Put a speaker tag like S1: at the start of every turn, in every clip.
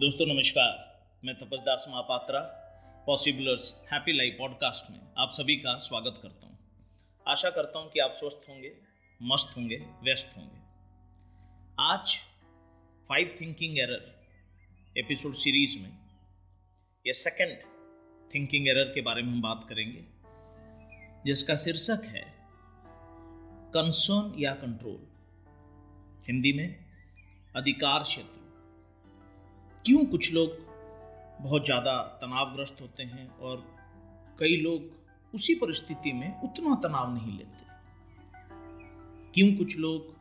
S1: दोस्तों, नमस्कार। मैं Tapasdas Mahapatra, possiblers happy life podcast में आप सभी का स्वागत करता हूँ। आशा करता हूँ कि आप स्वस्थ होंगे, मस्त होंगे, व्यस्त होंगे। आज five thinking error episode series में ये सेकंड थिंकिंग एरर के बारे में हम बात करेंगे, जिसका शीर्षक है कंसर्न या कंट्रोल हिंदी में अधिकार क्षेत्र। क्यों कुछ लोग बहुत ज़्यादा तनावग्रस्त होते हैं और कई लोग उसी परिस्थिति में उतना तनाव नहीं लेते? क्यों कुछ लोग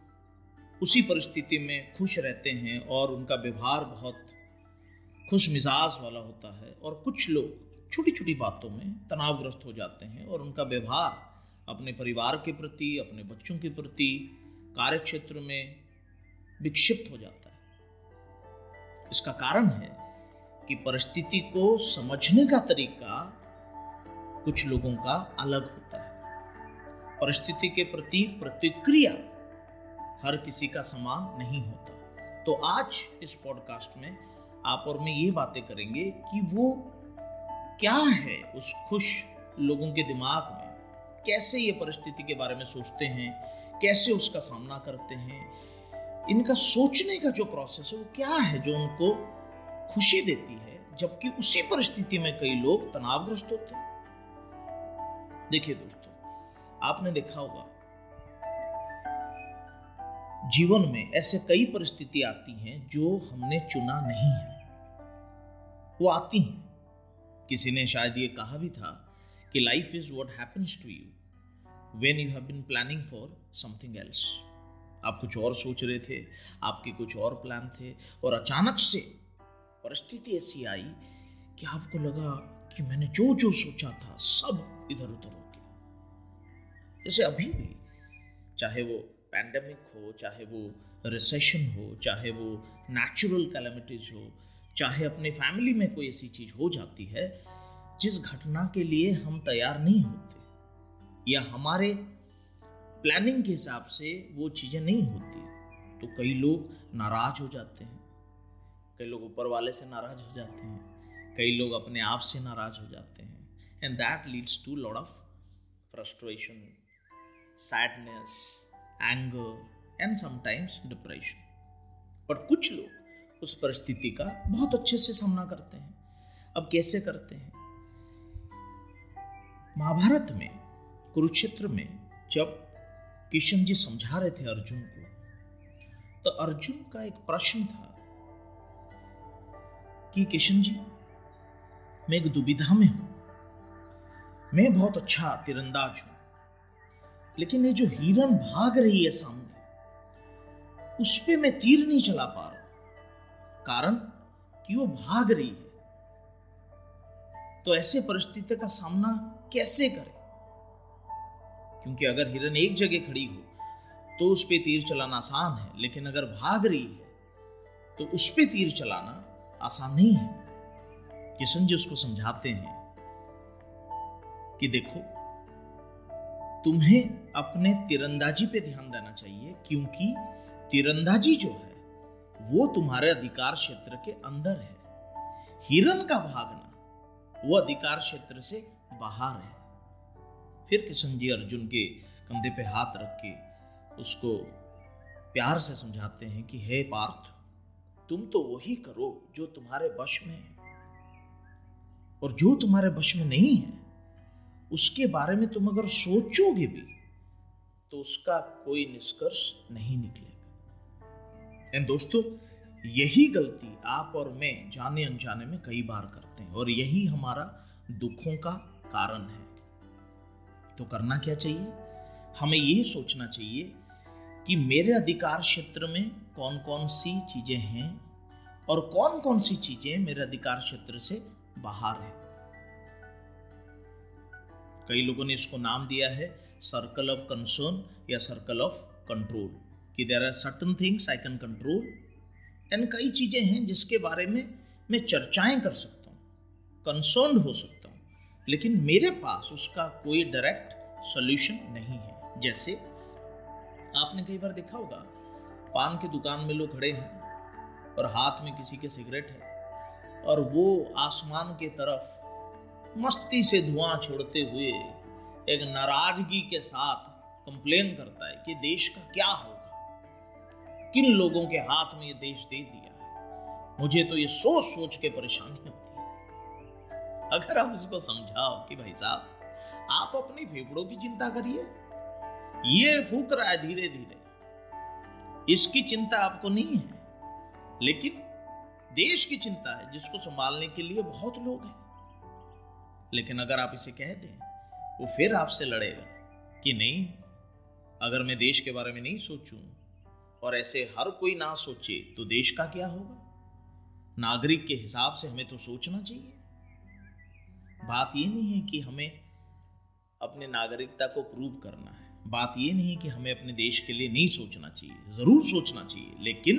S1: उसी परिस्थिति में खुश रहते हैं और उनका व्यवहार बहुत खुश मिजाज वाला होता है और कुछ लोग छोटी छोटी बातों में तनावग्रस्त हो जाते हैं और उनका व्यवहार अपने परिवार के प्रति, अपने बच्चों के प्रति कार्य क्षेत्र में विक्षिप्त हो जाता है। इसका कारण है कि परिस्थिति को समझने का तरीका कुछ लोगों का अलग होता है। परिस्थिति के प्रति प्रतिक्रिया हर किसी का समान नहीं होता। तो आज इस पॉडकास्ट में आप और मैं ये बातें करेंगे कि वो क्या है उस खुश लोगों के दिमाग में? कैसे ये परिस्थिति के बारे में सोचते हैं? कैसे उसका सामना करते हैं? इनका सोचने का जो प्रोसेस है, वो क्या है जो उनको खुशी देती है, जबकि उसी परिस्थिति में कई लोग तनावग्रस्त होते हैं? देखिए दोस्तों, आपने देखा होगा, जीवन में ऐसे कई परिस्थिति आती हैं जो हमने चुना नहीं है। वो आती हैं। किसी ने शायद ये कहा भी था कि life is what happens to you when you have been planning for something else आप कुछ और सोच रहे थे, आपके कुछ और प्लान थे और अचानक से परिस्थिति ऐसी आई कि आपको लगा कि मैंने जो जो सोचा था सब इधर उधर हो गया। जैसे अभी भी, चाहे वो पैंडेमिक हो, चाहे वो रिसेशन हो, चाहे वो नेचुरल कैलमिटीज हो, चाहे अपने फैमिली में कोई ऐसी चीज़ हो जाती है, जिस घटना के लिए हम तैयार नहीं होते, या हमारे प्लानिंग के हिसाब से वो चीज़ें नहीं होती। तो कई लोग नाराज़ हो जाते हैं। कई लोग ऊपर वाले से नाराज़ हो जाते हैं। कई लोग अपने आप से नाराज़ हो जाते हैं। And that leads to lot of frustration sadness anger and sometimes depression पर कुछ लोग उस परिस्थिति का बहुत अच्छे से सामना करते हैं। अब कैसे करते हैं? महाभारत में, कुरुक्षेत्र में जब किशन जी समझा रहे थे अर्जुन को। तो अर्जुन का एक प्रश्न था कि किशन जी मैं एक दुविधा में हूँ। मैं बहुत अच्छा तीरंदाज हूँ, लेकिन ये जो हिरन भाग रही है सामने, उस पर मैं तीर नहीं चला पा रहा कारण कि वो भाग रही है। तो ऐसे परिस्थिति का सामना कैसे करें? क्योंकि अगर हिरन एक जगह खड़ी हो तो उस पर तीर चलाना आसान है, लेकिन अगर भाग रही है तो उस पर तीर चलाना आसान नहीं है। किशन जी उसको समझाते हैं कि देखो, तुम्हें अपने तीरंदाजी पे ध्यान देना चाहिए, क्योंकि तीरंदाजी जो है, वो तुम्हारे अधिकार क्षेत्र के अंदर है। हिरन का भागना, वो अधिकार क्षेत्र से बाहर है। फिर किशन जी अर्जुन के कंधे पे हाथ रख के उसको प्यार से समझाते हैं कि, हे पार्थ, तुम तो वही करो जो तुम्हारे वश में है। और जो तुम्हारे वश में नहीं है, उसके बारे में तुम अगर सोचोगे भी तो उसका कोई निष्कर्ष नहीं निकलेगा। एंड दोस्तों, यही गलती आप और मैं जाने अनजाने में कई बार करते हैं, और यही हमारा दुखों का कारण है। तो करना क्या चाहिए? हमें ये सोचना चाहिए कि मेरे अधिकार क्षेत्र में कौन कौन सी चीज़ें हैं और कौन कौन सी चीज़ें मेरे अधिकार क्षेत्र से बाहर है। कई लोगों ने इसको नाम दिया है सर्कल ऑफ़ कंसर्न या सर्कल ऑफ़ कंट्रोल कि there are certain things I can control and कई चीज़ें हैं जिसके बारे में मैं चर्चाएँ कर सकता हूँ। कंसर्न हो सकता लेकिन मेरे पास उसका कोई डायरेक्ट सॉल्यूशन नहीं है। जैसे आपने कई बार देखा होगा, पान की दुकान में लोग खड़े हैं और हाथ में किसी के सिगरेट है और वो आसमान के तरफ़ मस्ती से धुआँ छोड़ते हुए एक नाराज़गी के साथ कंप्लेन करता है कि देश का क्या होगा? किन लोगों के हाथ में ये देश दे दिया है? मुझे तो ये सोच सोच के परेशानी है। अगर आप उसको समझाओ कि भाई साहब, आप अपनी फेफड़ों की चिंता करिए। ये फूक रहा है धीरे धीरे। इसकी चिंता आपको नहीं है, लेकिन देश की चिंता है जिसको संभालने के लिए बहुत लोग हैं। लेकिन अगर आप इसे कह दें, वो फिर आपसे लड़ेगा कि नहीं, अगर मैं देश के बारे में नहीं सोचूं और ऐसे हर कोई ना सोचे तो देश का क्या होगा? नागरिक के हिसाब से हमें तो सोचना चाहिए। बात ये नहीं है कि हमें अपने नागरिकता को प्रूव करना है। बात ये नहीं कि हमें अपने देश के लिए नहीं सोचना चाहिए। ज़रूर सोचना चाहिए, लेकिन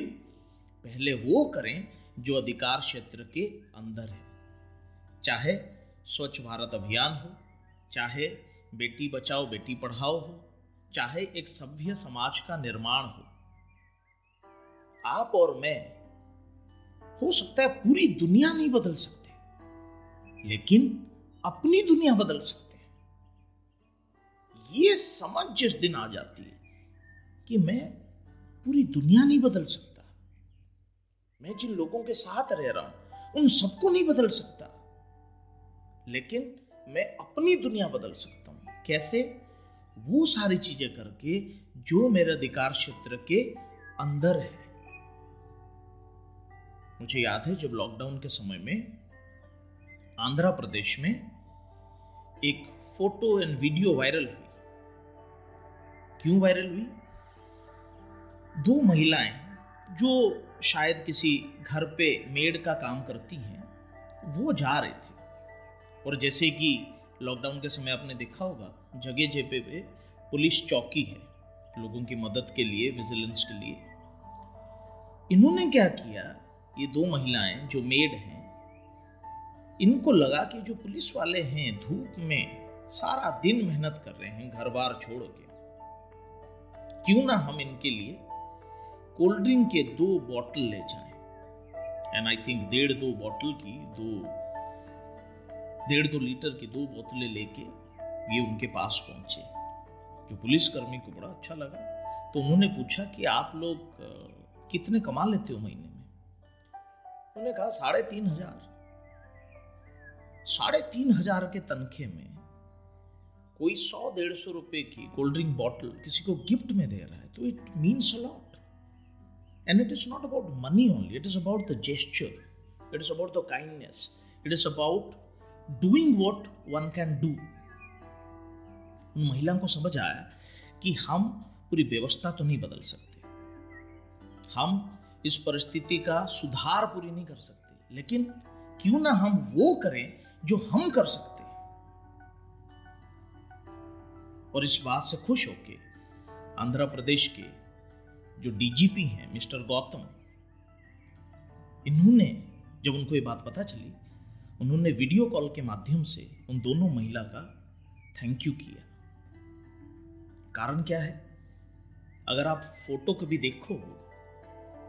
S1: पहले वो करें जो अधिकार क्षेत्र के अंदर है। चाहे स्वच्छ भारत अभियान हो, चाहे बेटी बचाओ, बेटी पढ़ाओ हो, चाहे एक सभ्य समाज का निर्माण हो, आप और मैं हो सकता है पूरी दुनिया नहीं बदल सकते। लेकिन अपनी दुनिया बदल सकते हैं। ये समझ जिस दिन आ जाती है कि मैं पूरी दुनिया नहीं बदल सकता। मैं जिन लोगों के साथ रह रहा हूँ, उन सबको नहीं बदल सकता। लेकिन मैं अपनी दुनिया बदल सकता हूँ। कैसे? वो सारी चीज़ें करके जो मेरे अधिकार क्षेत्र के अंदर है। मुझे याद है जब लॉकडाउन के समय में आंध्र प्रदेश में एक फ़ोटो एंड वीडियो वायरल हुई। क्यों वायरल हुई? दो महिलाएँ जो शायद किसी घर पे मेड का काम करती हैं, वो जा रहे थे। और जैसे कि लॉकडाउन के समय आपने देखा होगा, जगह जगह पे पुलिस चौकी है लोगों की मदद के लिए विजिलेंस के लिए। इन्होंने क्या किया? ये दो महिलाएँ जो मेड हैं इनको लगा कि जो पुलिस वाले हैं धूप में सारा दिन मेहनत कर रहे हैं घर बार छोड़ के। क्यों ना हम इनके लिए कोल्ड ड्रिंक के दो बॉटल ले जाएँ? एंड आई थिंक डेढ़ दो बॉटल की दो, डेढ़ दो लीटर की दो बोतलें लेके ये उनके पास पहुँचे। जो पुलिसकर्मी को बड़ा अच्छा लगा। तो उन्होंने पूछा कि आप लोग कितने कमा लेते हो महीने में? उन्होंने कहा साढ़े तीन हज़ार। साढ़े तीन हज़ार के तनखे में कोई सौ डेढ़ सौ रुपए की कोल्ड ड्रिंक बॉटल किसी को गिफ्ट में दे रहा है तो it means a lot and it is not about money only it is about the gesture it is about the kindness it is about doing what one can do उन महिलाओं को समझ आया कि हम पूरी व्यवस्था तो नहीं बदल सकते। हम इस परिस्थिति का सुधार पूरी नहीं कर सकते। लेकिन क्यों ना हम वो करें जो हम कर सकते हैं। और इस बात से खुश होके आंध्र प्रदेश के जो डीजीपी हैं, मिस्टर गौतम, इन्होंने जब उनको ये बात पता चली, उन्होंने वीडियो कॉल के माध्यम से उन दोनों महिला का थैंक यू किया। कारण क्या है? अगर आप फ़ोटो कभी देखो,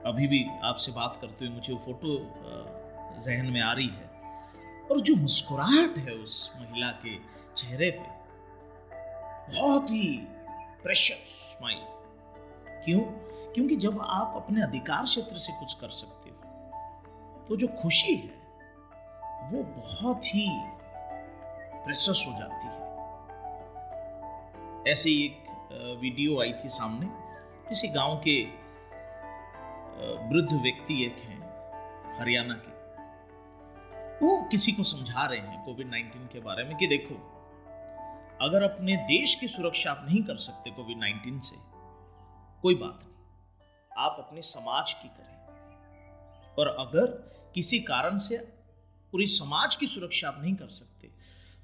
S1: अभी भी आपसे बात करते हुए मुझे वो फ़ोटो जहन में आ रही है और जो मुस्कुराहट है उस महिला के चेहरे पे, बहुत ही प्रेशस स्माइल क्यों? क्योंकि जब आप अपने अधिकार क्षेत्र से कुछ कर सकते हो तो जो खुशी है, वो बहुत ही प्रेसस हो जाती है। ऐसे ही एक वीडियो आई थी सामने, किसी गाँव के वृद्ध व्यक्ति एक हैं, हरियाणा के। वो किसी को समझा रहे हैं कोविड 19 के बारे में कि देखो, अगर अपने देश की सुरक्षा आप नहीं कर सकते कोविड 19 से, कोई बात नहीं। आप अपने समाज की करें। और अगर किसी कारण से पूरी समाज की सुरक्षा आप नहीं कर सकते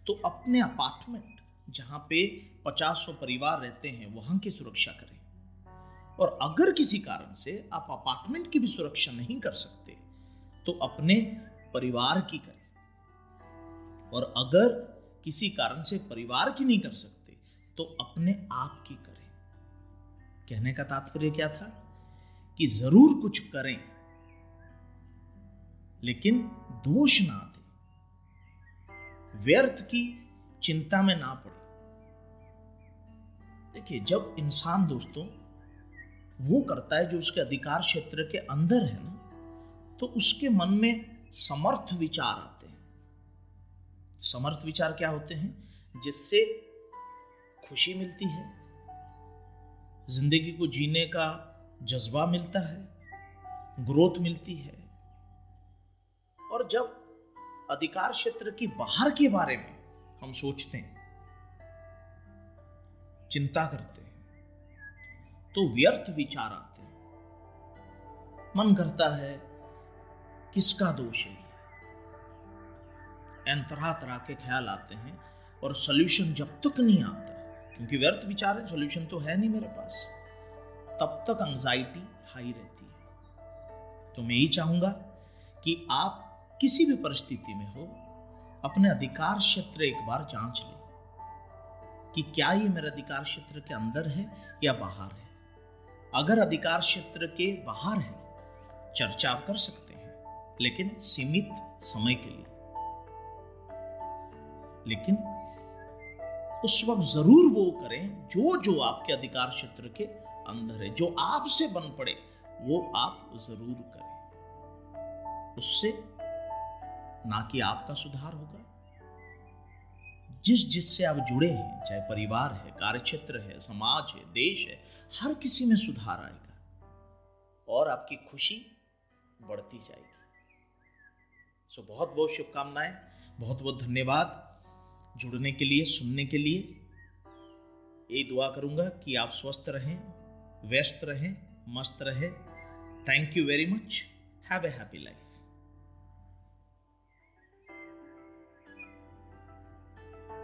S1: तो अपने अपार्टमेंट जहाँ पे पचास सौ परिवार रहते हैं, वहाँ की सुरक्षा करें। और अगर किसी कारण से आप अपार्टमेंट की भी सुरक्षा नहीं कर सकते तो अपने परिवार की करें। और अगर किसी कारण से परिवार की नहीं कर सकते तो अपने आप की करें। कहने का तात्पर्य क्या था? कि ज़रूर कुछ करें, लेकिन दोष ना दे। व्यर्थ की चिंता में ना पड़े। देखिए, जब इंसान दोस्तों, वो करता है जो उसके अधिकार क्षेत्र के अंदर है ना तो उसके मन में समर्थ विचार आते हैं। समर्थ विचार क्या होते हैं? जिससे खुशी मिलती है, ज़िंदगी को जीने का जज्बा मिलता है, ग्रोथ मिलती है। और जब अधिकार क्षेत्र की बाहर के बारे में हम सोचते हैं, चिंता करते हैं तो व्यर्थ विचार आते हैं। मन करता है किसका दोष है ये? तरह तरह के ख्याल आते हैं और सोल्यूशन जब तक नहीं आता, क्योंकि व्यर्थ विचार है सोल्यूशन तो है नहीं मेरे पास, तब तक एंजाइटी हाई रहती है। तो मैं यही चाहूँगा कि आप किसी भी परिस्थिति में हो, अपने अधिकार क्षेत्र एक बार जाँच लें कि क्या ये मेरे अधिकार क्षेत्र के अंदर है या बाहर है। अगर अधिकार क्षेत्र के बाहर है, चर्चा आप कर सकते लेकिन सीमित समय के लिए। लेकिन उस वक्त ज़रूर वो करें जो जो आपके अधिकार क्षेत्र के अंदर है, जो आपसे बन पड़े, वो आप ज़रूर करें। उससे ना कि आपका सुधार होगा। जिस जिससे आप जुड़े हैं, चाहे परिवार है, कार्यक्षेत्र है, समाज है, देश है, हर किसी में सुधार आएगा और आपकी खुशी बढ़ती जाएगी। सो बहुत बहुत शुभकामनाएँ, बहुत बहुत धन्यवाद जुड़ने के लिए, सुनने के लिए। यही दुआ करूँगा कि आप स्वस्थ रहें, व्यस्त रहें, मस्त रहें। Thank you very much have a happy life